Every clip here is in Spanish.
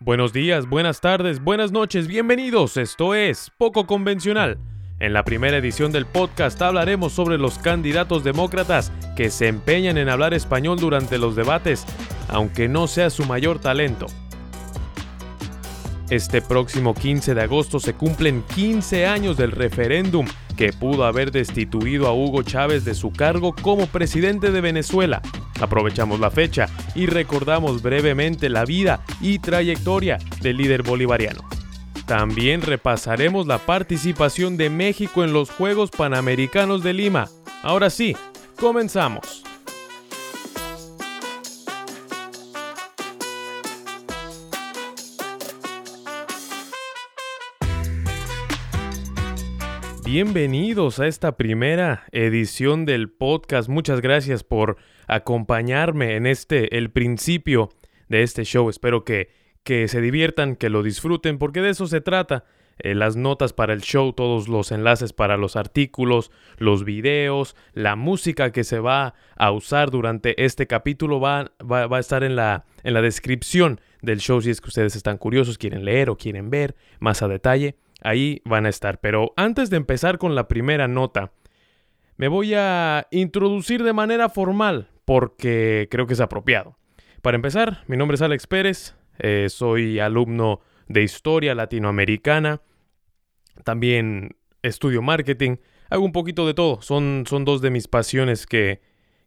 Buenos días, buenas tardes, buenas noches, bienvenidos. Esto es Poco Convencional. En la primera edición del podcast hablaremos sobre los candidatos demócratas que se empeñan en hablar español durante los debates, aunque no sea su mayor talento. Este próximo 15 de agosto se cumplen 15 años del referéndum que pudo haber destituido a Hugo Chávez de su cargo como presidente de Venezuela. Aprovechamos la fecha y recordamos brevemente la vida y trayectoria del líder bolivariano. También repasaremos la participación de México en los Juegos Panamericanos de Lima. Ahora sí, comenzamos. Bienvenidos a esta primera edición del podcast. Muchas gracias por acompañarme en este, el principio de este show. Espero que, que se diviertan, que lo disfruten, porque de eso se trata. Eh, las notas para el show, todos los enlaces para los artículos, los videos, la música que se va a usar durante este capítulo va, va, va a estar en la, en la descripción del show si es que ustedes están curiosos, quieren leer o quieren ver más a detalle ahí van a estar. Pero antes de empezar con la primera nota, me voy a introducir de manera formal porque creo que es apropiado. Para empezar, mi nombre es Alex Pérez, eh, soy alumno de historia latinoamericana, también estudio marketing, hago un poquito de todo, son, son dos de mis pasiones que,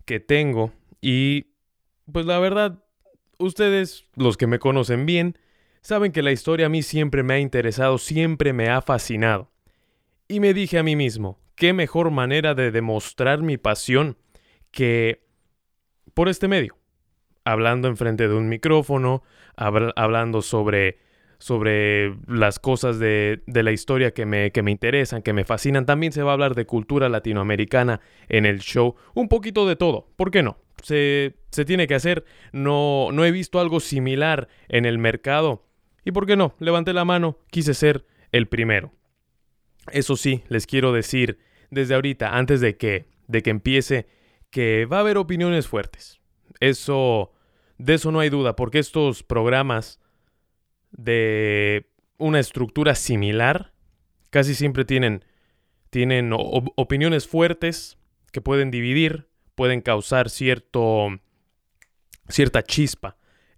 que tengo y pues la verdad, ustedes, los que me conocen bien, Saben que la historia a mí siempre me ha interesado, siempre me ha fascinado. Y me dije a mí mismo, qué mejor manera de demostrar mi pasión que por este medio, hablando enfrente de un micrófono, hablando sobre, sobre las cosas de, de la historia que me, que me interesan, que me fascinan. También se va a hablar de cultura latinoamericana en el show, un poquito de todo, ¿por qué no? Se, se tiene que hacer, no, no he visto algo similar en el mercado y por qué no, levanté la mano, quise ser el primero. Eso sí, les quiero decir desde ahorita, antes de que, de que empiece, que va a haber opiniones fuertes. Eso, de eso no hay duda, porque estos programas de una estructura similar casi siempre tienen, tienen opiniones fuertes que pueden dividir, pueden causar cierto, cierta chispa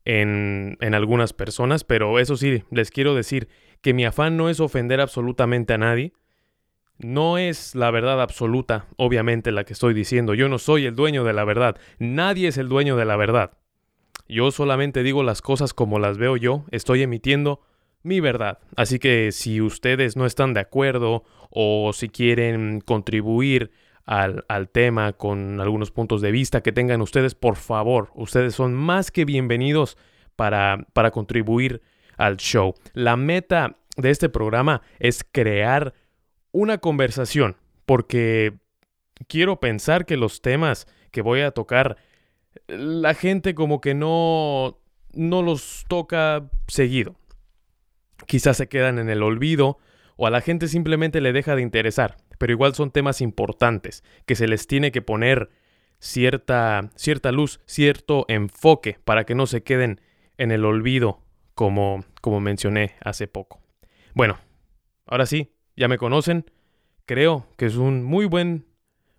en, algunas personas, pero eso sí, les quiero decir que mi afán no es ofender absolutamente a nadie. No es la verdad absoluta, obviamente, la que estoy diciendo. Yo no soy el dueño de la verdad. Nadie es el dueño de la verdad. Yo solamente digo las cosas como las veo yo. Estoy emitiendo mi verdad. Así que si ustedes no están de acuerdo o si quieren contribuir al, tema, con algunos puntos de vista que tengan ustedes, por favor, ustedes son más que bienvenidos para, para contribuir al show. La meta de este programa es crear una conversación, porque quiero pensar que los temas que voy a tocar, la gente como que no, no los toca seguido. Quizás se quedan en el olvido o a la gente simplemente le deja de interesar pero igual son temas importantes que se les tiene que poner cierta, cierta luz, cierto enfoque para que no se queden en el olvido como, como mencioné hace poco. Bueno, ahora sí, ya me conocen, creo que es un muy buen,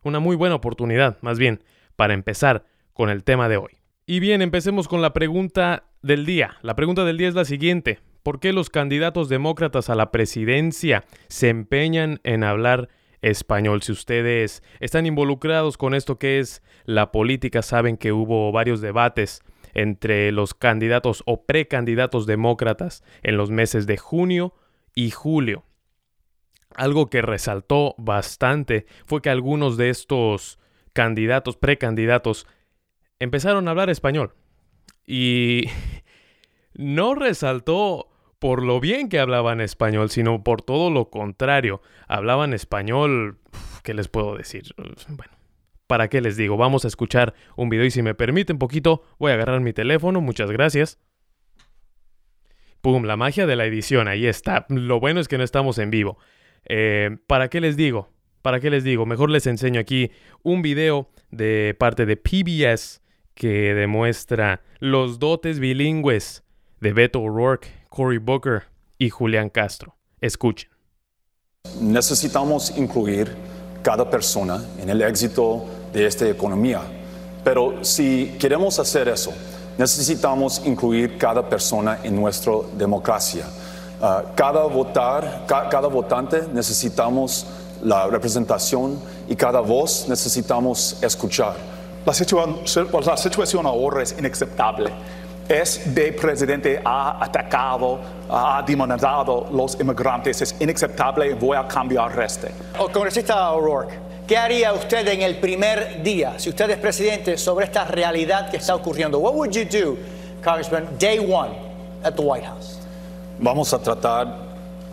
una muy buena oportunidad, más bien, para empezar con el tema de hoy. Y bien, empecemos con la pregunta del día. La pregunta del día es la siguiente. ¿Por qué los candidatos demócratas a la presidencia se empeñan en hablar español. Si ustedes están involucrados con esto que es la política, saben que hubo varios debates entre los candidatos o precandidatos demócratas en los meses de junio y julio. Algo que resaltó bastante fue que algunos de estos candidatos, precandidatos, empezaron a hablar español. Y no resaltó por lo bien que hablaban español, sino por todo lo contrario. Hablaban español, ¿qué les puedo decir? Bueno, ¿para qué les digo? Vamos a escuchar un video y si me permiten poquito, voy a agarrar mi teléfono, muchas gracias. ¡Pum! La magia de la edición, ahí está. Lo bueno es que no estamos en vivo. Eh, ¿Para qué les digo? ¿Para qué les digo? Mejor les enseño aquí un video de parte de PBS que demuestra los dotes bilingües de Beto O'Rourke Cory Booker y Julián Castro. Escuchen. Necesitamos incluir cada persona en el éxito de esta economía. Pero si queremos hacer eso, necesitamos incluir cada persona en nuestra democracia. Ah, cada votar, cada votante necesitamos la representación y cada voz necesitamos escuchar. La situación, ahora es inaceptable. Este presidente ha atacado, ha demonizado los inmigrantes. Es inaceptable voy a cambiar este. Oh, congresista O'Rourke, ¿qué haría usted en el primer día, si usted es presidente, sobre esta realidad que está ocurriendo? What would you do, Congressman, day one at the White House? Vamos a tratar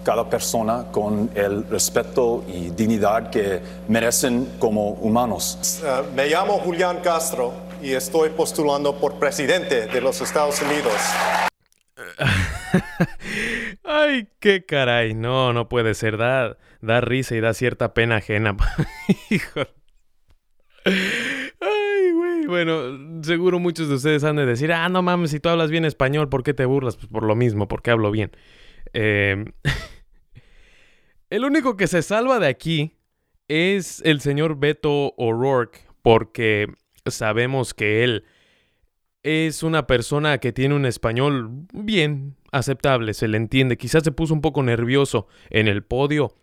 cada persona con el respeto y dignidad que merecen como humanos. Eh, me llamo Julián Castro y estoy postulando por presidente de los Estados Unidos. Ay, qué caray. No, no puede ser. Da, da risa y da cierta pena ajena. Hijo. Ay, güey. Bueno, seguro muchos de ustedes han de decir, ah, no mames, si tú hablas bien español, ¿por qué te burlas? Pues por lo mismo, porque hablo bien. Eh... El único que se salva de aquí es el señor Beto O'Rourke, porque sabemos que él es una persona que tiene un español bien aceptable, se le entiende. Quizás se puso un poco nervioso en el podio.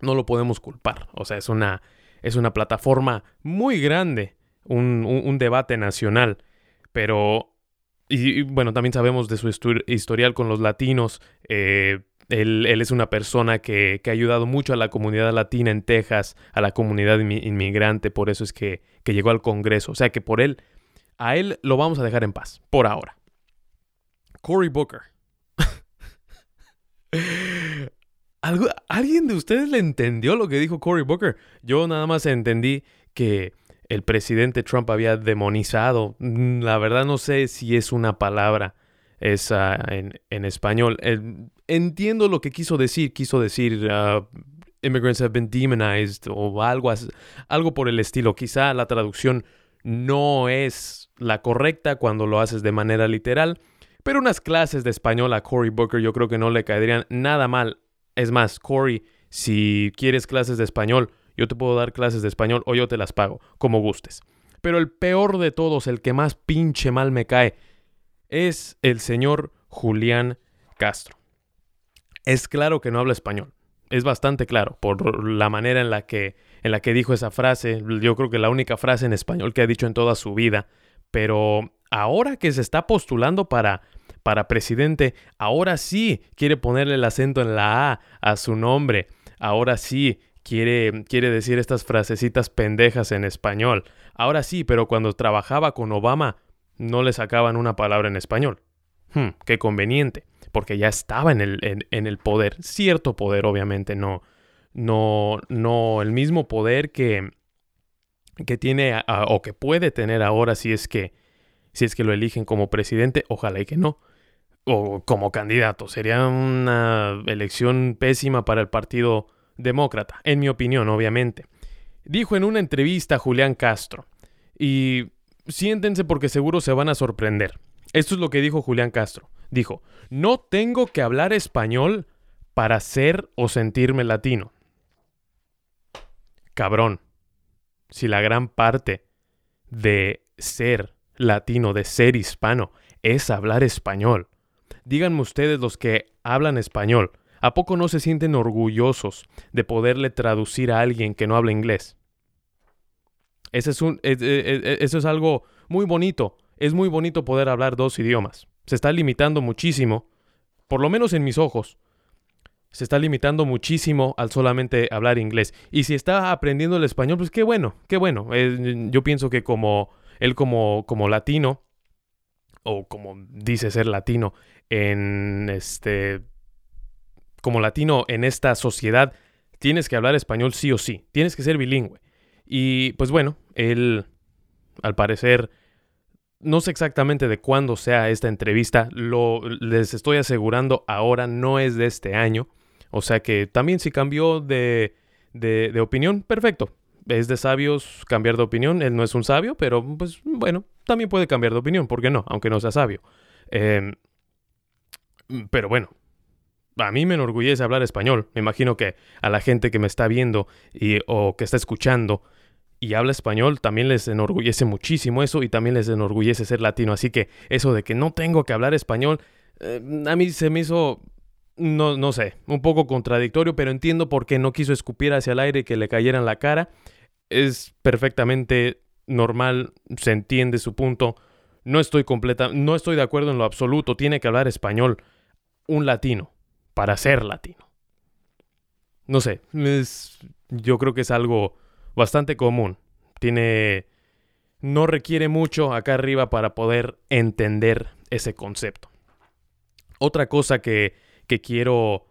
No lo podemos culpar. O sea, es una, es una plataforma muy grande, un, debate nacional. Pero, y, bueno, también sabemos de su historial con los latinos. Eh, él, es una persona que, ha ayudado mucho a la comunidad latina en Texas, a la comunidad inmigrante, por eso es que, llegó al Congreso. O sea que por él, a él lo vamos a dejar en paz, por ahora. Cory Booker. ¿Alguien de ustedes le entendió lo que dijo Cory Booker? Yo nada más entendí que el presidente Trump había demonizado. Mm, la verdad no sé si es una palabra esa en, español. entiendo lo que quiso decir. Quiso decir uh, immigrants have been demonized o algo, algo por el estilo. Quizá la traducción no es la correcta cuando lo haces de manera literal. Pero unas clases de español a Cory Booker yo creo que no le caerían nada mal. Es más, Cory, si quieres clases de español, yo te puedo dar clases de español o yo te las pago, como gustes. Pero el peor de todos, el que más pinche mal me cae, es el señor Julián Castro. Es claro que no habla español. Es bastante claro por la manera en la que en la que dijo esa frase. Yo creo que la única frase en español que ha dicho en toda su vida. Pero ahora que se está postulando para para presidente, ahora sí quiere ponerle el acento en la A a su nombre. Ahora sí quiere, quiere decir estas frasecitas pendejas en español. Ahora sí, pero cuando trabajaba con Obama no le sacaban una palabra en español. Hmm, qué conveniente, porque ya estaba en el, en, el poder, cierto poder obviamente, no, no, no el mismo poder que, que tiene o que puede tener ahora si es que, si es que lo eligen como presidente, ojalá y que no, o como candidato. Sería una elección pésima para el Partido Demócrata, en mi opinión, obviamente. Dijo en una entrevista Julián Castro, y siéntense porque seguro se van a sorprender. Esto es lo que dijo Julián Castro. Dijo, no tengo que hablar español para ser o sentirme latino. Cabrón, si la gran parte de ser latino, de ser hispano, es hablar español. Díganme ustedes los que hablan español, ¿a poco no se sienten orgullosos de poderle traducir a alguien que no habla inglés? Ese es un, eso es algo muy bonito. Es muy bonito poder hablar dos idiomas. Se está limitando muchísimo, por lo menos en mis ojos. Se está limitando muchísimo al solamente hablar inglés. Y si está aprendiendo el español, pues qué bueno, qué bueno. yo pienso que como él como, como latino, o como dice ser latino, en este, como latino en esta sociedad, tienes que hablar español sí o sí. Tienes que ser bilingüe. Y pues bueno, él, al parecer, no sé exactamente de cuándo sea esta entrevista, lo les estoy asegurando ahora no es de este año, o sea que también si cambió de, de, opinión, perfecto. Es de sabios cambiar de opinión, él no es un sabio, pero pues bueno, también puede cambiar de opinión, ¿por qué no? Aunque no sea sabio. Em, pero bueno, a mí me enorgullece hablar español. Me imagino que a la gente que me está viendo y, o que está escuchando y habla español también les enorgullece muchísimo eso y también les enorgullece ser latino. Así que eso de que no tengo que hablar español, eh, a mí se me hizo, no, no sé, un poco contradictorio, pero entiendo por qué no quiso escupir hacia el aire y que le cayera en la cara. Es perfectamente normal, se entiende su punto. No estoy completa, no estoy de acuerdo en lo absoluto. Tiene que hablar español un latino para ser latino. No sé, es, yo creo que es algo bastante común. Tiene, no requiere mucho acá arriba para poder entender ese concepto. Otra cosa que, que quiero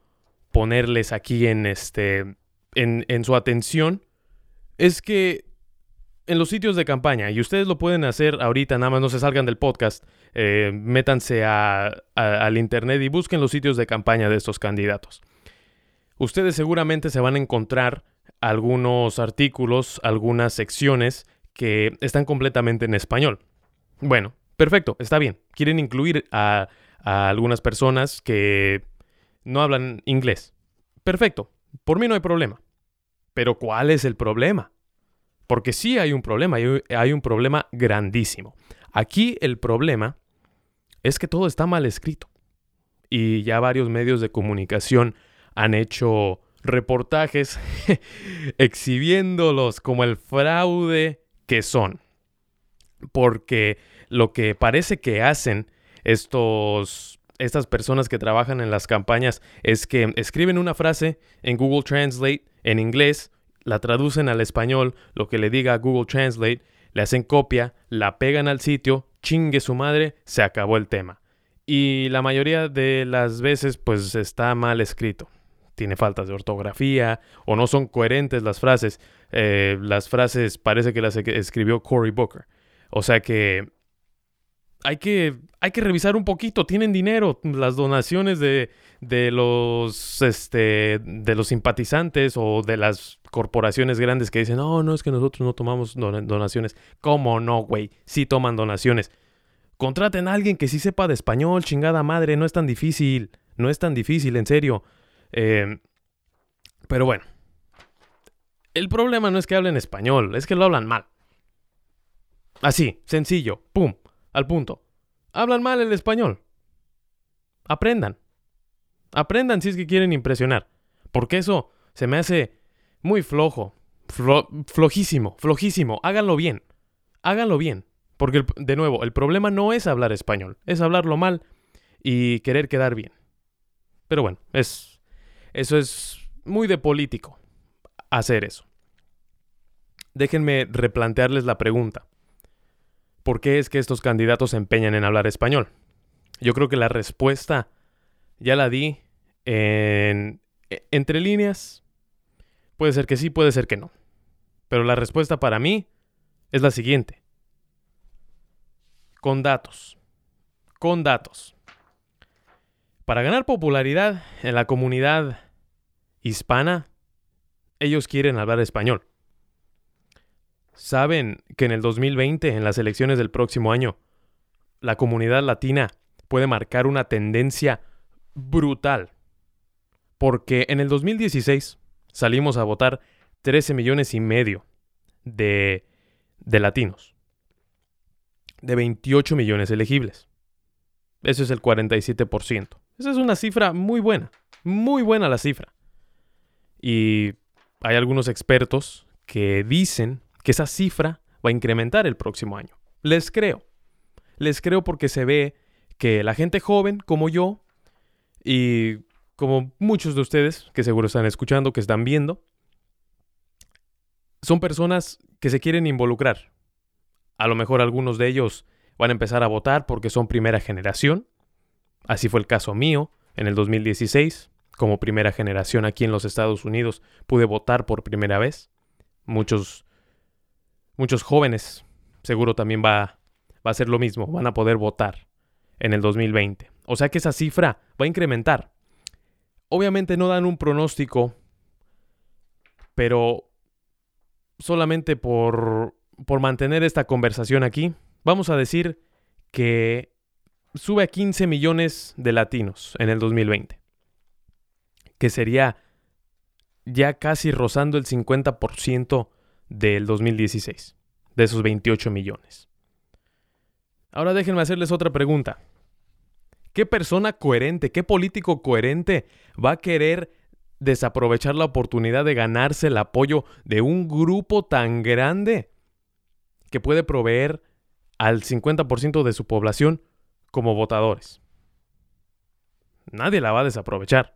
ponerles aquí en este, en, en su atención es que en los sitios de campaña, y ustedes lo pueden hacer ahorita, nada más no se salgan del podcast, eh, métanse al internet y busquen los sitios de campaña de estos candidatos. Ustedes seguramente se van a encontrar algunos artículos, algunas secciones que están completamente en español. Bueno, perfecto, está bien. Quieren incluir a, algunas personas que no hablan inglés. Perfecto, por mí no hay problema. Pero ¿cuál es el problema? Porque sí hay un problema, hay un problema grandísimo. Aquí el problema es que todo está mal escrito. Y ya varios medios de comunicación han hecho reportajes exhibiéndolos como el fraude que son. Porque lo que parece que hacen estos, estas personas que trabajan en las campañas es que escriben una frase en Google Translate en inglés la traducen al español, lo que le diga a Google Translate, le hacen copia, la pegan al sitio, chingue su madre, se acabó el tema. Y la mayoría de las veces pues está mal escrito. Tiene faltas de ortografía o no son coherentes las frases. Eh, las frases parece que las escribió Cory Booker. O sea que hay que, hay que revisar un poquito. Tienen dinero. Las donaciones de, de los, este, de los simpatizantes o de las corporaciones grandes que dicen, no, no, es que nosotros no tomamos donaciones. ¿Cómo no, güey? Sí toman donaciones. Contraten a alguien que sí sepa de español, chingada madre. No es tan difícil. No es tan difícil, en serio. Eh, pero bueno. El problema no es que hablen español, es que lo hablan mal. Así, sencillo, pum al punto. Hablan mal el español. Aprendan. Aprendan si es que quieren impresionar. Porque eso se me hace muy flojo. flojísimo, flojísimo. Háganlo bien. Háganlo bien. Porque, de nuevo, el problema no es hablar español, es hablarlo mal y querer quedar bien. Pero bueno, es, eso es muy de político hacer eso. Déjenme replantearles la pregunta. ¿Por qué es que estos candidatos se empeñan en hablar español? Yo creo que la respuesta ya la di en, e, entre líneas. Puede ser que sí, puede ser que no. Pero la respuesta para mí es la siguiente. Con datos. Con datos. Para ganar popularidad en la comunidad hispana, ellos quieren hablar español. ¿Saben que en el 2020, en las elecciones del próximo año, la comunidad latina puede marcar una tendencia brutal? Porque en el 2016 salimos a votar 13 millones y medio de, de latinos, de 28 millones elegibles. Eso es el 47%. Esa es una cifra muy buena, muy buena la cifra. Y hay algunos expertos que dicen que esa cifra va a incrementar el próximo año. Les creo. Les creo porque se ve que la gente joven como yo y como muchos de ustedes que seguro están escuchando, que están viendo, son personas que se quieren involucrar. A lo mejor algunos de ellos van a empezar a votar porque son primera generación. Así fue el caso mío en el 2016. Como primera generación aquí en los Estados Unidos pude votar por primera vez. Muchos muchos jóvenes seguro también va, va a ser lo mismo, van a poder votar en el 2020. O sea que esa cifra va a incrementar. Obviamente no dan un pronóstico, pero solamente por, por mantener esta conversación aquí, vamos a decir que sube a 15 millones de latinos en el 2020, que sería ya casi rozando el 50% del 2016, de esos 28 millones. Ahora déjenme hacerles otra pregunta. ¿Qué persona coherente, qué político coherente va a querer desaprovechar la oportunidad de ganarse el apoyo de un grupo tan grande que puede proveer al 50% de su población como votadores? Nadie la va a desaprovechar.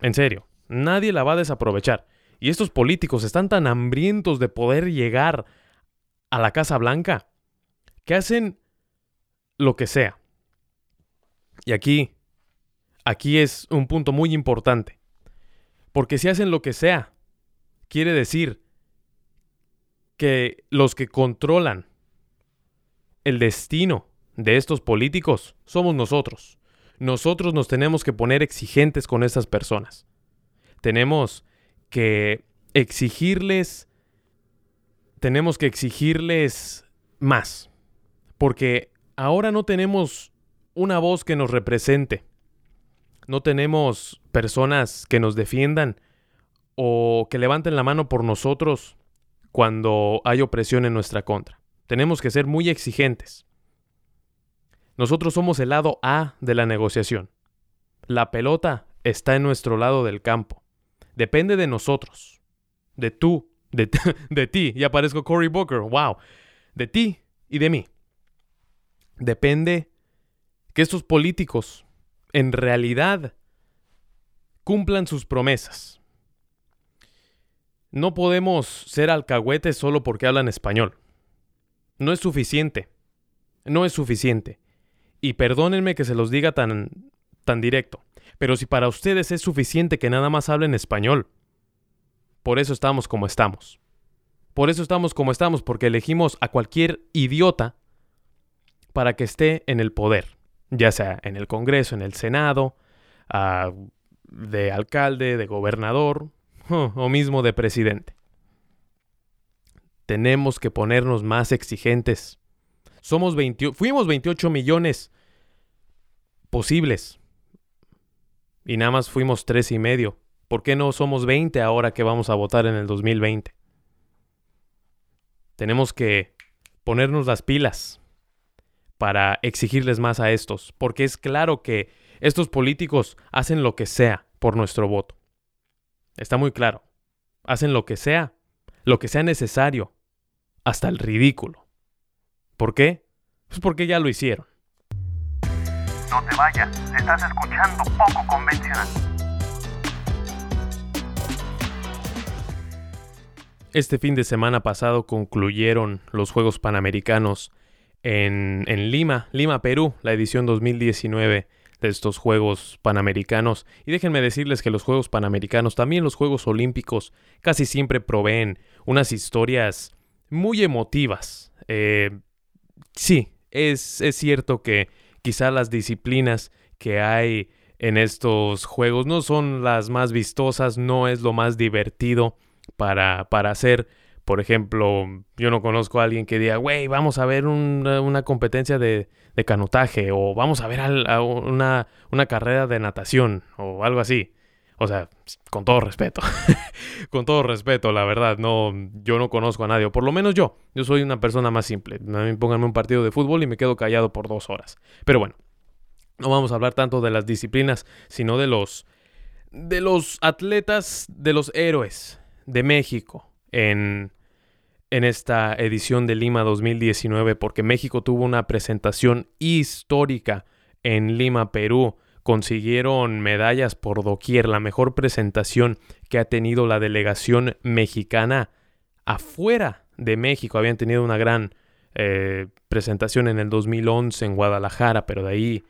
En serio, nadie la va a desaprovechar. Y estos políticos están tan hambrientos de poder llegar a la Casa Blanca que hacen lo que sea. Y aquí, aquí es un punto muy importante. Porque si hacen lo que sea, quiere decir que los que controlan el destino de estos políticos somos nosotros. Nosotros nos tenemos que poner exigentes con estas personas. Tenemos que exigirles, tenemos que exigirles más. Porque ahora no tenemos una voz que nos represente. No tenemos personas que nos defiendan o que levanten la mano por nosotros cuando hay opresión en nuestra contra. Tenemos que ser muy exigentes. Nosotros somos el lado A de la negociación. La pelota está en nuestro lado del campo. Depende de nosotros. De tú, de, de ti. Ya aparezco Cory Booker. Wow. De ti y de mí. Depende que estos políticos en realidad cumplan sus promesas. No podemos ser alcahuetes solo porque hablan español. No es suficiente. No es suficiente. Y perdónenme que se los diga tan, tan directo. Pero si para ustedes es suficiente que nada más hablen español, por eso estamos como estamos. Por eso estamos como estamos, porque elegimos a cualquier idiota para que esté en el poder ya sea en el Congreso, en el Senado, de alcalde, de gobernador o mismo de presidente. Tenemos que ponernos más exigentes. Somos fuimos 28 millones posibles y nada más fuimos tres y medio. ¿Por qué no somos 20 ahora que vamos a votar en el 2020? Tenemos que ponernos las pilas para exigirles más a estos, porque es claro que estos políticos hacen lo que sea por nuestro voto. Está muy claro. Hacen lo que sea, lo que sea necesario, hasta el ridículo. ¿Por qué? Pues porque ya lo hicieron. No te vayas, estás escuchando poco convencional. Este fin de semana pasado concluyeron los Juegos Panamericanos en, Lima, Lima, Perú, la edición 2019 de estos Juegos Panamericanos. Y déjenme decirles que los Juegos Panamericanos, también los Juegos Olímpicos, casi siempre proveen unas historias muy emotivas. Eh, sí, es, es cierto que quizá las disciplinas que hay en estos juegos no son las más vistosas, no es lo más divertido para, para hacer, por ejemplo, yo no conozco a alguien que diga, güey, vamos a ver una, competencia de, de, canotaje o vamos a ver una, una carrera de natación o algo así. O sea, con todo respeto. con todo respeto, la verdad. No, yo no conozco a nadie. O por lo menos yo. Yo soy una persona más simple. Pónganme un partido de fútbol y me quedo callado por dos horas. Pero bueno, no vamos a hablar tanto de las disciplinas, sino de los. de los atletas, de los héroes de México en, en esta edición de Lima 2019 porque México tuvo una presentación histórica en Lima, Perú. Consiguieron medallas por doquier, la mejor presentación que ha tenido la delegación mexicana afuera de México. Habían tenido una gran eh, presentación en el 2011 en Guadalajara, pero de ahí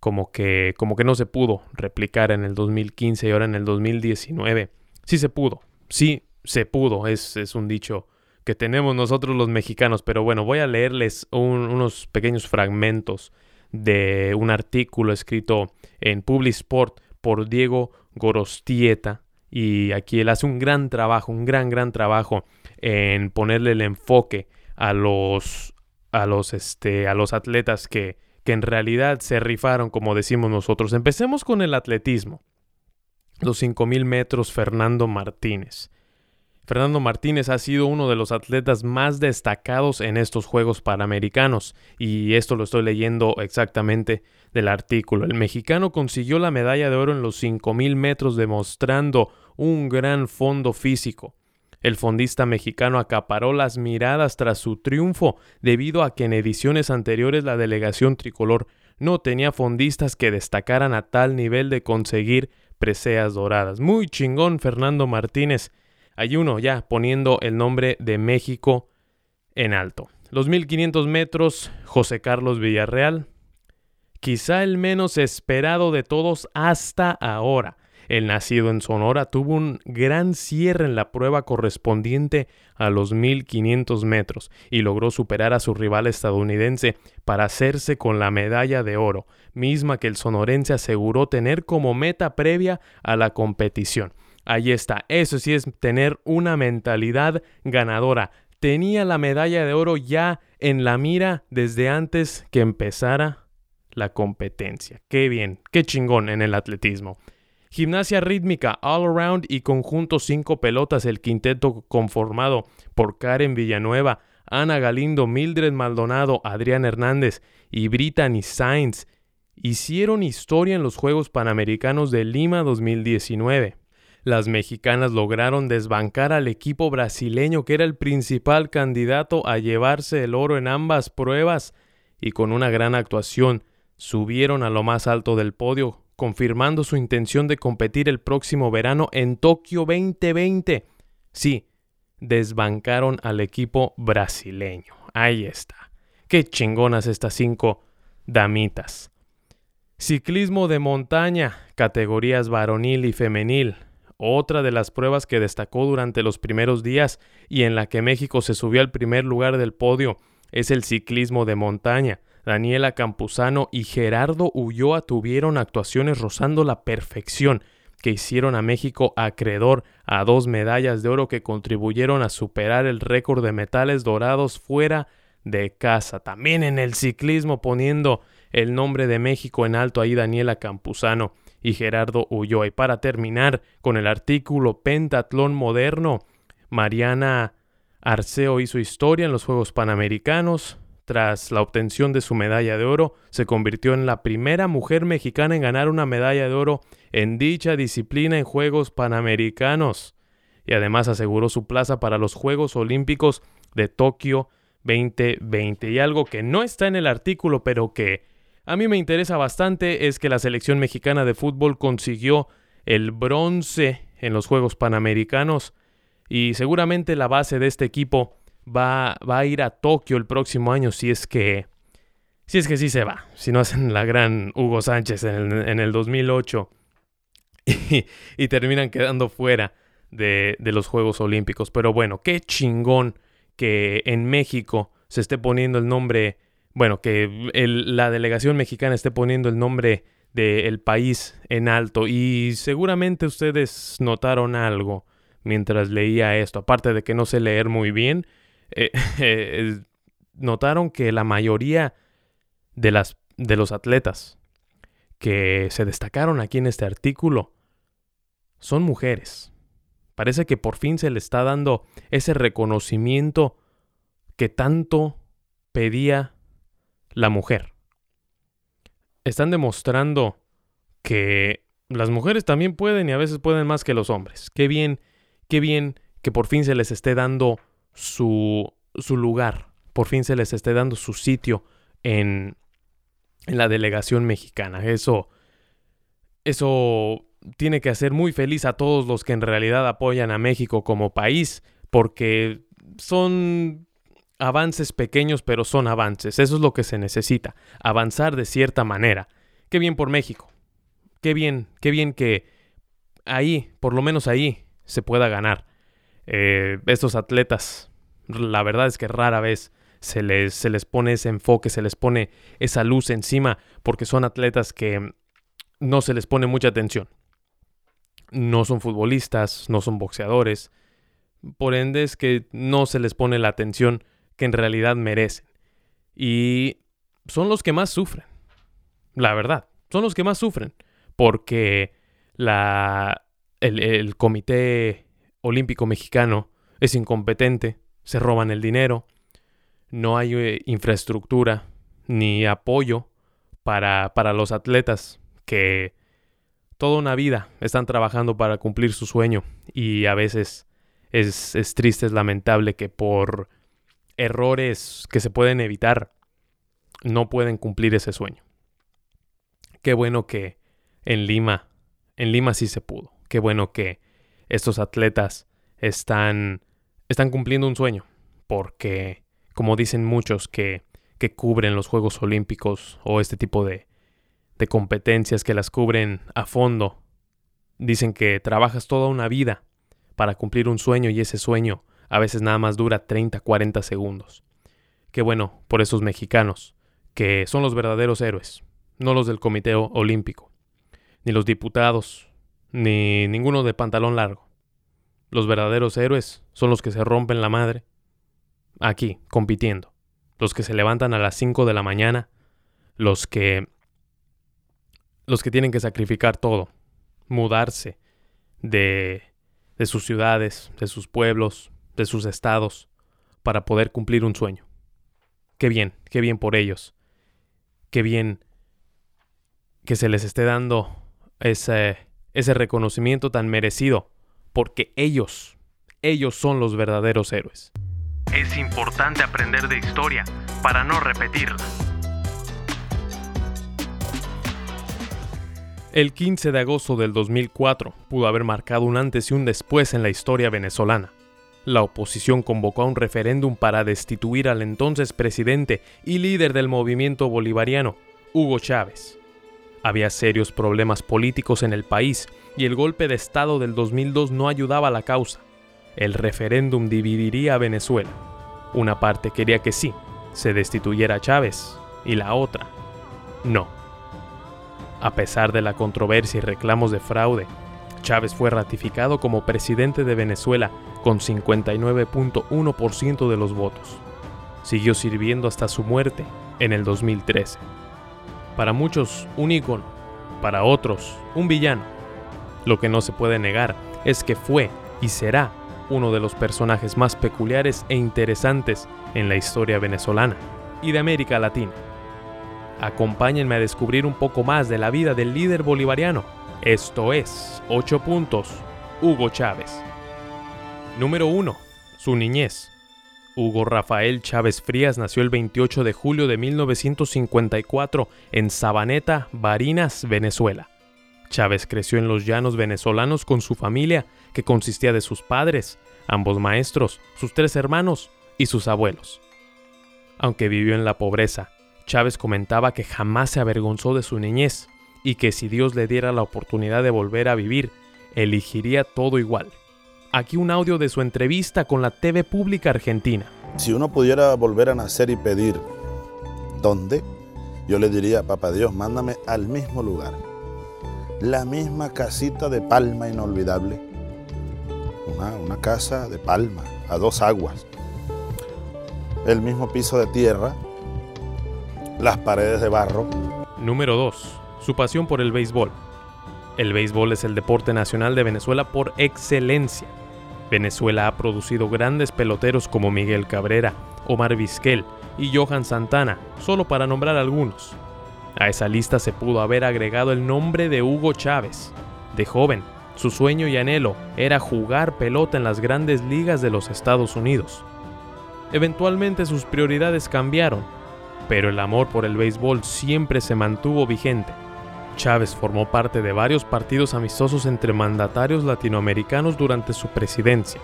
como que, como que no se pudo replicar en el 2015 y ahora en el 2019. Sí se pudo, sí se pudo, es, es un dicho que tenemos nosotros los mexicanos. Pero bueno, voy a leerles unos pequeños fragmentos de un artículo escrito en Publisport por Diego Gorostieta. Y aquí él hace un gran trabajo, un gran, gran trabajo en ponerle el enfoque a los, a los, este, a los atletas que, que en realidad se rifaron, como decimos nosotros. Empecemos con el atletismo. Los 5.000 metros Fernando Martínez. Fernando Martínez ha sido uno de los atletas más destacados en estos Juegos Panamericanos, y esto lo estoy leyendo exactamente del artículo. El mexicano consiguió la medalla de oro en los 5.000 metros demostrando un gran fondo físico. El fondista mexicano acaparó las miradas tras su triunfo debido a que en ediciones anteriores la delegación tricolor no tenía fondistas que destacaran a tal nivel de conseguir preseas doradas. Muy chingón Fernando Martínez hay uno ya poniendo el nombre de México en alto. Los 1500 metros, José Carlos Villarreal, quizá el menos esperado de todos hasta ahora. El nacido en Sonora tuvo un gran cierre en la prueba correspondiente a los 1500 metros y logró superar a su rival estadounidense para hacerse con la medalla de oro, misma que el sonorense aseguró tener como meta previa a la competición. Ahí está. Eso sí es tener una mentalidad ganadora. Tenía la medalla de oro ya en la mira desde antes que empezara la competencia. Qué bien, qué chingón en el atletismo. Gimnasia rítmica, all around y conjunto cinco pelotas, el quinteto conformado por Karen Villanueva, Ana Galindo, Mildred Maldonado, Adrián Hernández y Brittany Sainz hicieron historia en los Juegos Panamericanos de Lima 2019 las mexicanas lograron desbancar al equipo brasileño que era el principal candidato a llevarse el oro en ambas pruebas y con una gran actuación subieron a lo más alto del podio, confirmando su intención de competir el próximo verano en Tokio 2020. Sí, desbancaron al equipo brasileño. Ahí está. Qué chingonas estas cinco damitas. Ciclismo de montaña, categorías varonil y femenil. Otra de las pruebas que destacó durante los primeros días y en la que México se subió al primer lugar del podio es el ciclismo de montaña. Daniela Campuzano y Gerardo Ulloa tuvieron actuaciones rozando la perfección que hicieron a México acreedor a dos medallas de oro que contribuyeron a superar el récord de metales dorados fuera de casa. También en el ciclismo poniendo el nombre de México en alto ahí Daniela Campuzano y Gerardo Ulloa. Y para terminar con el artículo Pentatlón Moderno, Mariana Arceo hizo historia en los Juegos Panamericanos. Tras la obtención de su medalla de oro, se convirtió en la primera mujer mexicana en ganar una medalla de oro en dicha disciplina en Juegos Panamericanos. Y además aseguró su plaza para los Juegos Olímpicos de Tokio 2020. Y algo que no está en el artículo, pero que a mí me interesa bastante es que la selección mexicana de fútbol consiguió el bronce en los Juegos Panamericanos y seguramente la base de este equipo va, va, a ir a Tokio el próximo año si es que si es que sí se va, si no hacen la gran Hugo Sánchez en el, en el 2008 y, y, terminan quedando fuera de, de los Juegos Olímpicos. Pero bueno, qué chingón que en México se esté poniendo el nombre bueno, que la delegación mexicana esté poniendo el nombre del país en alto. Y seguramente ustedes notaron algo mientras leía esto, aparte de que no sé leer muy bien, eh, eh, notaron que la mayoría de, las, de los atletas que se destacaron aquí en este artículo son mujeres. Parece que por fin se le está dando ese reconocimiento que tanto pedía la mujer. Están demostrando que las mujeres también pueden y a veces pueden más que los hombres. Qué bien, qué bien que por fin se les esté dando su, su lugar, por fin se les esté dando su sitio en, en la delegación mexicana. Eso, eso tiene que hacer muy feliz a todos los que en realidad apoyan a México como país, porque son avances pequeños, pero son avances. Eso es lo que se necesita, avanzar de cierta manera. Qué bien por México. Qué bien, qué bien que ahí, por lo menos ahí, se pueda ganar. Eh, estos atletas, la verdad es que rara vez se les, se les pone ese enfoque, se les pone esa luz encima, porque son atletas que no se les pone mucha atención. No son futbolistas, no son boxeadores. Por ende es que no se les pone la atención que en realidad merecen. Y son los que más sufren. La verdad, son los que más sufren. Porque la, el, Comité Olímpico Mexicano es incompetente, se roban el dinero, no hay eh, infraestructura ni apoyo para, para los atletas que toda una vida están trabajando para cumplir su sueño y a veces es, es triste, es lamentable que por errores que se pueden evitar no pueden cumplir ese sueño. Qué bueno que en Lima, en Lima sí se pudo. Qué bueno que estos atletas están, están cumpliendo un sueño, porque como dicen muchos que, que cubren los Juegos Olímpicos o este tipo de, de competencias que las cubren a fondo, dicen que trabajas toda una vida para cumplir un sueño y ese sueño a veces nada más dura 30, 40 segundos. Qué bueno por esos mexicanos, que son los verdaderos héroes, no los del Comité Olímpico, ni los diputados, ni ninguno de pantalón largo. Los verdaderos héroes son los que se rompen la madre aquí, compitiendo. Los que se levantan a las 5 de la mañana, los que los que tienen que sacrificar todo, mudarse de de sus ciudades, de sus pueblos, de sus estados, para poder cumplir un sueño. Qué bien, qué bien por ellos. Qué bien que se les esté dando ese, ese reconocimiento tan merecido, porque ellos, ellos son los verdaderos héroes. Es importante aprender de historia para no repetirla. El 15 de agosto del 2004 pudo haber marcado un antes y un después en la historia venezolana. La oposición convocó a un referéndum para destituir al entonces presidente y líder del movimiento bolivariano, Hugo Chávez. Había serios problemas políticos en el país y el golpe de Estado del 2002 no ayudaba a la causa. El referéndum dividiría a Venezuela. Una parte quería que sí, se destituyera a Chávez y la otra, no. A pesar de la controversia y reclamos de fraude, Chávez fue ratificado como presidente de Venezuela con 59.1% de los votos. Siguió sirviendo hasta su muerte en el 2013. Para muchos, un ícono, para otros, un villano. Lo que no se puede negar es que fue y será uno de los personajes más peculiares e interesantes en la historia venezolana y de América Latina. Acompáñenme a descubrir un poco más de la vida del líder bolivariano. Esto es 8 puntos. Hugo Chávez. Número 1. Su niñez. Hugo Rafael Chávez Frías nació el 28 de julio de 1954 en Sabaneta, Barinas, Venezuela. Chávez creció en los llanos venezolanos con su familia, que consistía de sus padres, ambos maestros, sus tres hermanos y sus abuelos. Aunque vivió en la pobreza, Chávez comentaba que jamás se avergonzó de su niñez y que si Dios le diera la oportunidad de volver a vivir, elegiría todo igual. Aquí un audio de su entrevista con la TV Pública Argentina. Si uno pudiera volver a nacer y pedir dónde, yo le diría, papá Dios, mándame al mismo lugar. La misma casita de palma inolvidable. Una, una casa de palma, a dos aguas. El mismo piso de tierra, las paredes de barro. Número 2. Su pasión por el béisbol. El béisbol es el deporte nacional de Venezuela por excelencia. Venezuela ha producido grandes peloteros como Miguel Cabrera, Omar Vizquel y Johan Santana, solo para nombrar algunos. A esa lista se pudo haber agregado el nombre de Hugo Chávez. De joven, su sueño y anhelo era jugar pelota en las grandes ligas de los Estados Unidos. Eventualmente sus prioridades cambiaron pero el amor por el béisbol siempre se mantuvo vigente. Chávez formó parte de varios partidos amistosos entre mandatarios latinoamericanos durante su presidencia.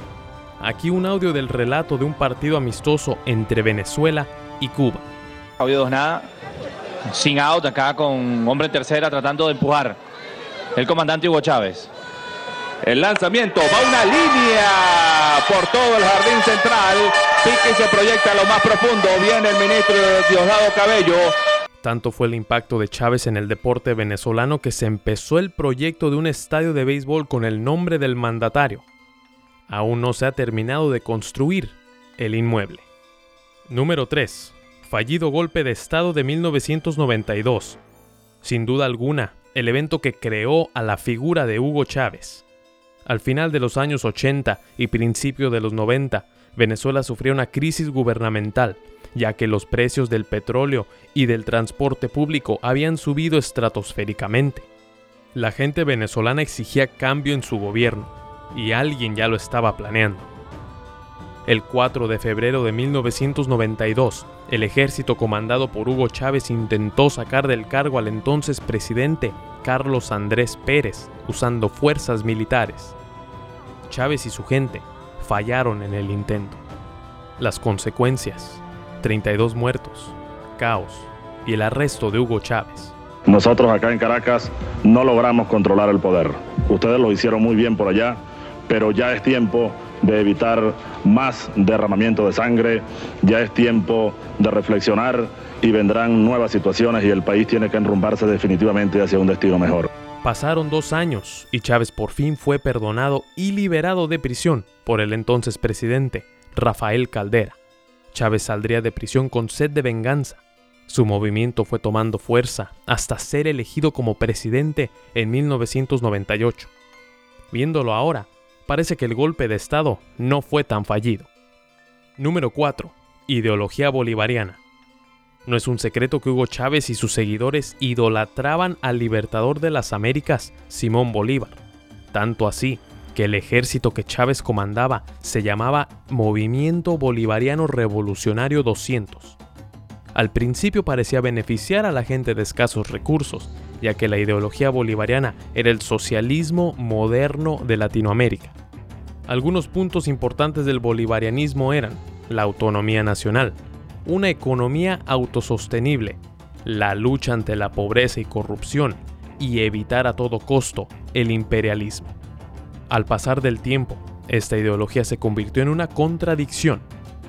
Aquí un audio del relato de un partido amistoso entre Venezuela y Cuba. Había dos nada, sin out acá con hombre en tercera tratando de empujar. El comandante Hugo Chávez. El lanzamiento va una línea por todo el jardín central. Pique se proyecta a lo más profundo. Viene el ministro Diosdado Cabello. Tanto fue el impacto de Chávez en el deporte venezolano que se empezó el proyecto de un estadio de béisbol con el nombre del mandatario. Aún no se ha terminado de construir el inmueble. Número 3. Fallido golpe de Estado de 1992. sin duda alguna, el evento que creó a la figura de Hugo Chávez. Al final de los años 80 y principio de los 90, Venezuela sufría una crisis gubernamental, ya que los precios del petróleo y del transporte público habían subido estratosféricamente. La gente venezolana exigía cambio en su gobierno, y alguien ya lo estaba planeando. El 4 de febrero de 1992, el ejército comandado por Hugo Chávez intentó sacar del cargo al entonces presidente Carlos Andrés Pérez usando fuerzas militares. Chávez y su gente fallaron en el intento. Las consecuencias, 32 muertos, caos y el arresto de Hugo Chávez. Nosotros acá en Caracas no logramos controlar el poder. Ustedes lo hicieron muy bien por allá, pero ya es tiempo de evitar más derramamiento de sangre, ya es tiempo de reflexionar y vendrán nuevas situaciones y el país tiene que enrumbarse definitivamente hacia un destino mejor. Pasaron dos años y Chávez por fin fue perdonado y liberado de prisión por el entonces presidente, Rafael Caldera. Chávez saldría de prisión con sed de venganza su movimiento fue tomando fuerza hasta ser elegido como presidente en 1998. Viéndolo ahora, parece que el golpe de Estado no fue tan fallido. Número 4. Ideología bolivariana. No es un secreto que Hugo Chávez y sus seguidores idolatraban al libertador de las Américas, Simón Bolívar. Tanto así que el ejército que Chávez comandaba se llamaba Movimiento Bolivariano Revolucionario 200 al principio parecía beneficiar a la gente de escasos recursos, ya que la ideología bolivariana era el socialismo moderno de Latinoamérica. Algunos puntos importantes del bolivarianismo eran la autonomía nacional, una economía autosostenible, la lucha ante la pobreza y corrupción y evitar a todo costo el imperialismo. Al pasar del tiempo, esta ideología se convirtió en una contradicción.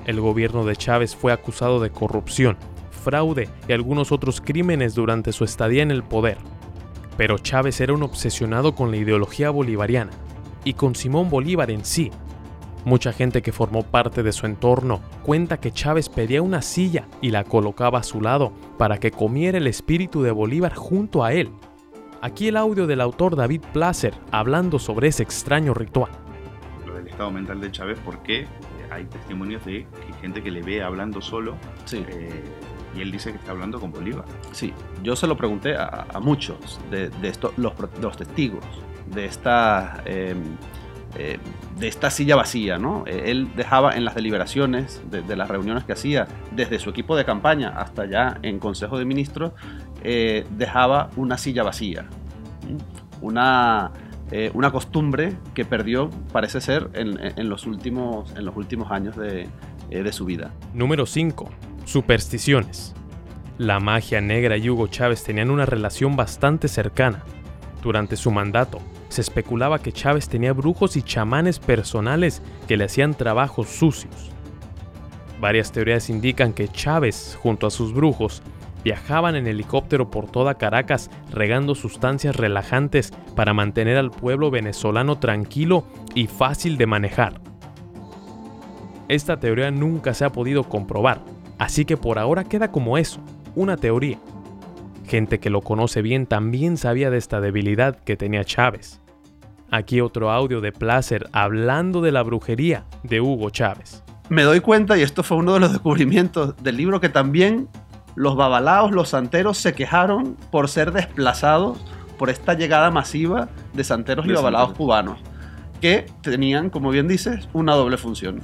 El gobierno de Chávez fue acusado de corrupción fraude y algunos otros crímenes durante su estadía en el poder. Pero Chávez era un obsesionado con la ideología bolivariana y con Simón Bolívar en sí. Mucha gente que formó parte de su entorno cuenta que Chávez pedía una silla y la colocaba a su lado para que comiera el espíritu de Bolívar junto a él. Aquí el audio del autor David Placer hablando sobre ese extraño ritual. Lo del estado mental de Chávez, porque hay testimonios de gente que le ve hablando solo sí. Eh, y él dice que está hablando con Bolívar. Sí, yo se lo pregunté a, muchos de, estos, los, los, testigos de esta, em, eh, de esta silla vacía, ¿no? Eh, él dejaba en las deliberaciones de, las reuniones que hacía, desde su equipo de campaña hasta ya en Consejo de Ministros, eh, dejaba una silla vacía. Una, una costumbre que perdió, parece ser, en, en, los, últimos, en los últimos años de, de su vida. Número 5 Supersticiones. La magia negra y Hugo Chávez tenían una relación bastante cercana. Durante su mandato, se especulaba que Chávez tenía brujos y chamanes personales que le hacían trabajos sucios. Varias teorías indican que Chávez, junto a sus brujos, viajaban en helicóptero por toda Caracas regando sustancias relajantes para mantener al pueblo venezolano tranquilo y fácil de manejar. Esta teoría nunca se ha podido comprobar, Así que por ahora queda como eso, una teoría. Gente que lo conoce bien también sabía de esta debilidad que tenía Chávez. Aquí otro audio de Placer hablando de la brujería de Hugo Chávez. Me doy cuenta, y esto fue uno de los descubrimientos del libro, que también los babalaos, los santeros se quejaron por ser desplazados por esta llegada masiva de santeros y babalaos cubanos, que tenían, como bien dices, una doble función.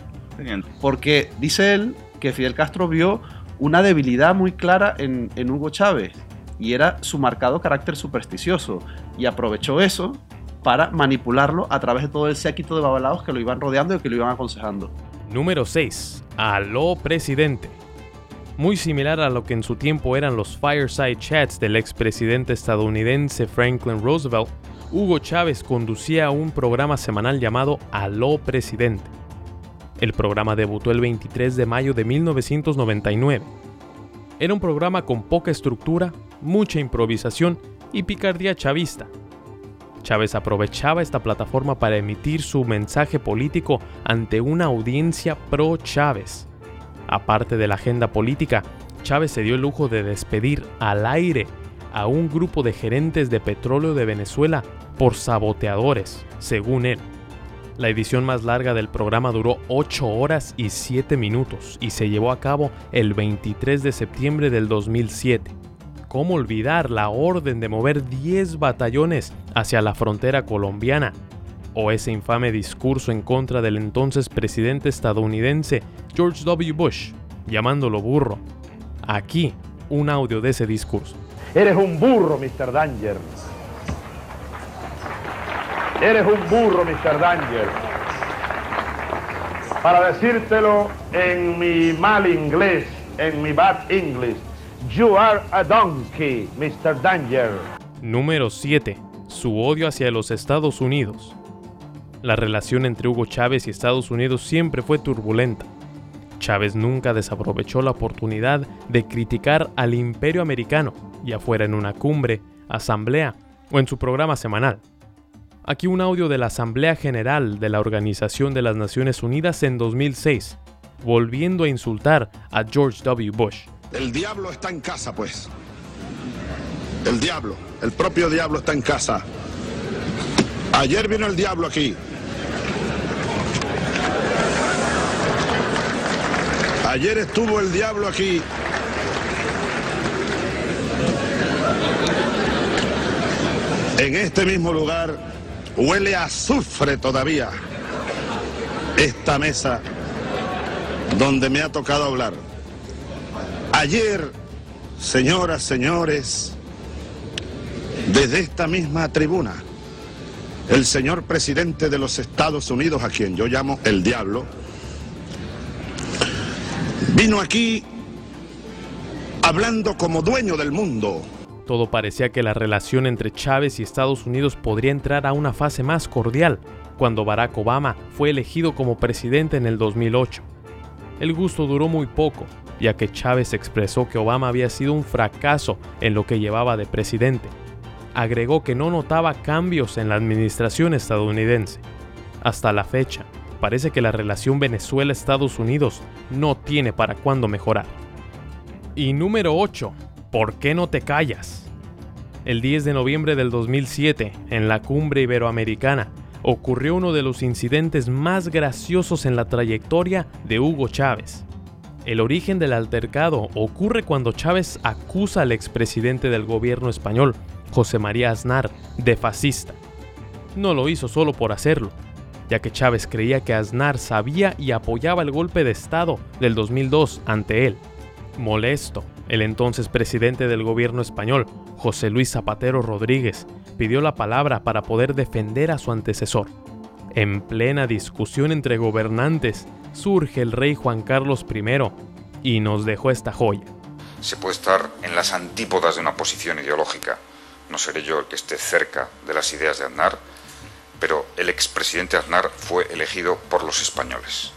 Porque dice él que Fidel Castro vio una debilidad muy clara en, Hugo Chávez y era su marcado carácter supersticioso y aprovechó eso para manipularlo a través de todo el séquito de babalaos que lo iban rodeando y que lo iban aconsejando. Número 6. Aló presidente. Muy similar a lo que en su tiempo eran los fireside chats del expresidente estadounidense Franklin Roosevelt, Hugo Chávez conducía un programa semanal llamado Aló presidente el programa debutó el 23 de mayo de 1999. Era un programa con poca estructura, mucha improvisación y picardía chavista. Chávez aprovechaba esta plataforma para emitir su mensaje político ante una audiencia pro Chávez. Aparte de la agenda política, Chávez se dio el lujo de despedir al aire a un grupo de gerentes de petróleo de Venezuela por saboteadores, según él. La edición más larga del programa duró 8 horas y 7 minutos y se llevó a cabo el 23 de septiembre del 2007. ¿Cómo olvidar la orden de mover 10 batallones hacia la frontera colombiana? O ese infame discurso en contra del entonces presidente estadounidense George W. Bush, llamándolo burro. Aquí, un audio de ese discurso. Eres un burro, Mr. Danger. Eres un burro, Mr. Danger. Para decírtelo en mi mal inglés, en mi bad English, you are a donkey, Mr. Danger. Número 7. Su odio hacia los Estados Unidos. La relación entre Hugo Chávez y Estados Unidos siempre fue turbulenta. Chávez nunca desaprovechó la oportunidad de criticar al imperio americano, ya fuera en una cumbre, asamblea o en su programa semanal. Aquí un audio de la Asamblea General de la Organización de las Naciones Unidas en 2006, volviendo a insultar a George W. Bush. El diablo está en casa, pues. El diablo, el propio diablo está en casa. Ayer vino el diablo aquí. Ayer estuvo el diablo aquí. En este mismo lugar huele a azufre todavía esta mesa donde me ha tocado hablar. Ayer, señoras, señores, desde esta misma tribuna, el señor presidente de los Estados Unidos, a quien yo llamo el diablo, vino aquí hablando como dueño del mundo. Todo parecía que la relación entre Chávez y Estados Unidos podría entrar a una fase más cordial cuando Barack Obama fue elegido como presidente en el 2008. El gusto duró muy poco, ya que Chávez expresó que Obama había sido un fracaso en lo que llevaba de presidente. Agregó que no notaba cambios en la administración estadounidense. Hasta la fecha, parece que la relación Venezuela-Estados Unidos no tiene para cuándo mejorar. Y número 8. ¿Por qué no te callas? El 10 de noviembre del 2007, en la cumbre iberoamericana, ocurrió uno de los incidentes más graciosos en la trayectoria de Hugo Chávez. El origen del altercado ocurre cuando Chávez acusa al expresidente del gobierno español, José María Aznar, de fascista. No lo hizo solo por hacerlo, ya que Chávez creía que Aznar sabía y apoyaba el golpe de Estado del 2002 ante él. Molesto, el entonces presidente del gobierno español, José Luis Zapatero Rodríguez, pidió la palabra para poder defender a su antecesor. En plena discusión entre gobernantes, surge el rey Juan Carlos I y nos dejó esta joya. Se puede estar en las antípodas de una posición ideológica. No seré yo el que esté cerca de las ideas de Aznar, pero el expresidente Aznar fue elegido por los españoles.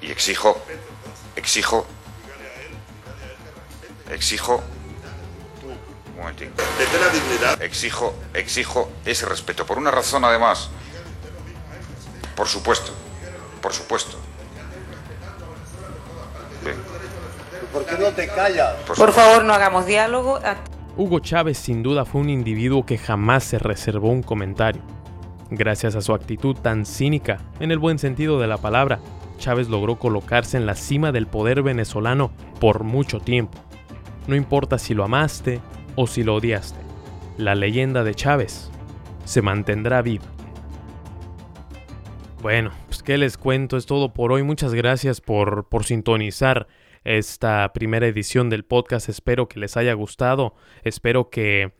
Y exijo, exijo, exijo, un momentín. Exijo, exijo ese respeto. Por una razón además. Por supuesto, por supuesto. Bien. ¿Por qué no te callas? Por favor, no hagamos diálogo. Hugo Chávez sin duda fue un individuo que jamás se reservó un comentario. Gracias a su actitud tan cínica, en el buen sentido de la palabra, Chávez logró colocarse en la cima del poder venezolano por mucho tiempo. No importa si lo amaste o si lo odiaste, la leyenda de Chávez se mantendrá viva. Bueno, pues qué les cuento, es todo por hoy. Muchas gracias por, por sintonizar esta primera edición del podcast. Espero que les haya gustado. Espero que,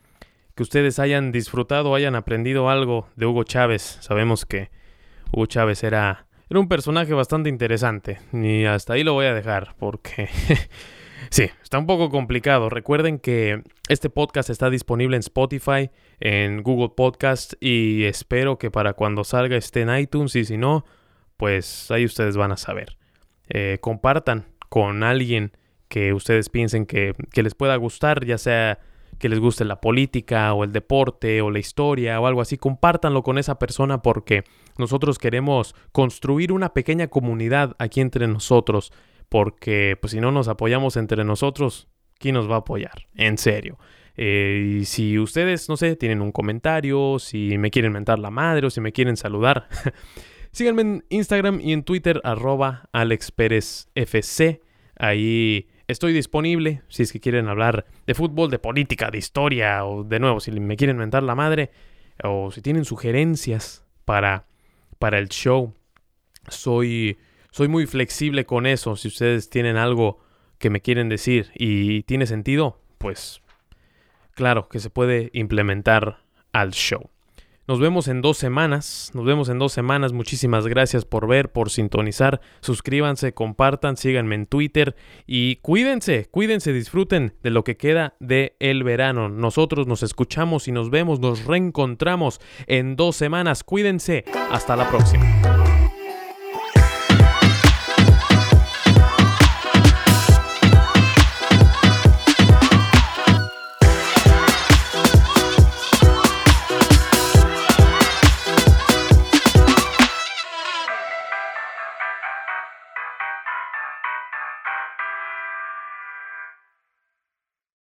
que ustedes hayan disfrutado, hayan aprendido algo de Hugo Chávez. Sabemos que Hugo Chávez era, era un personaje bastante interesante. Y hasta ahí lo voy a dejar porque... Sí, está un poco complicado. Recuerden que este podcast está disponible en Spotify, en Google Podcast y espero que para cuando salga esté en iTunes y si no, pues ahí ustedes van a saber. Eh, compartan con alguien que ustedes piensen que, que les pueda gustar, ya sea que les guste la política o el deporte o la historia o algo así, compártanlo con esa persona porque nosotros queremos construir una pequeña comunidad aquí entre nosotros porque pues si no nos apoyamos entre nosotros, ¿quién nos va a apoyar? En serio. Eh, y si ustedes, no sé, tienen un comentario, si me quieren mentar la madre o si me quieren saludar, síganme en Instagram y en Twitter, arroba AlexPérezFC. Ahí estoy disponible si es que quieren hablar de fútbol, de política, de historia o de nuevo, si me quieren mentar la madre o si tienen sugerencias para, para el show. Soy, soy muy flexible con eso. Si ustedes tienen algo que me quieren decir y tiene sentido, pues claro que se puede implementar al show. Nos vemos en dos semanas. Nos vemos en dos semanas. Muchísimas gracias por ver, por sintonizar. Suscríbanse, compartan, síganme en Twitter y cuídense, cuídense, disfruten de lo que queda de el verano. Nosotros nos escuchamos y nos vemos, nos reencontramos en dos semanas. Cuídense. Hasta la próxima.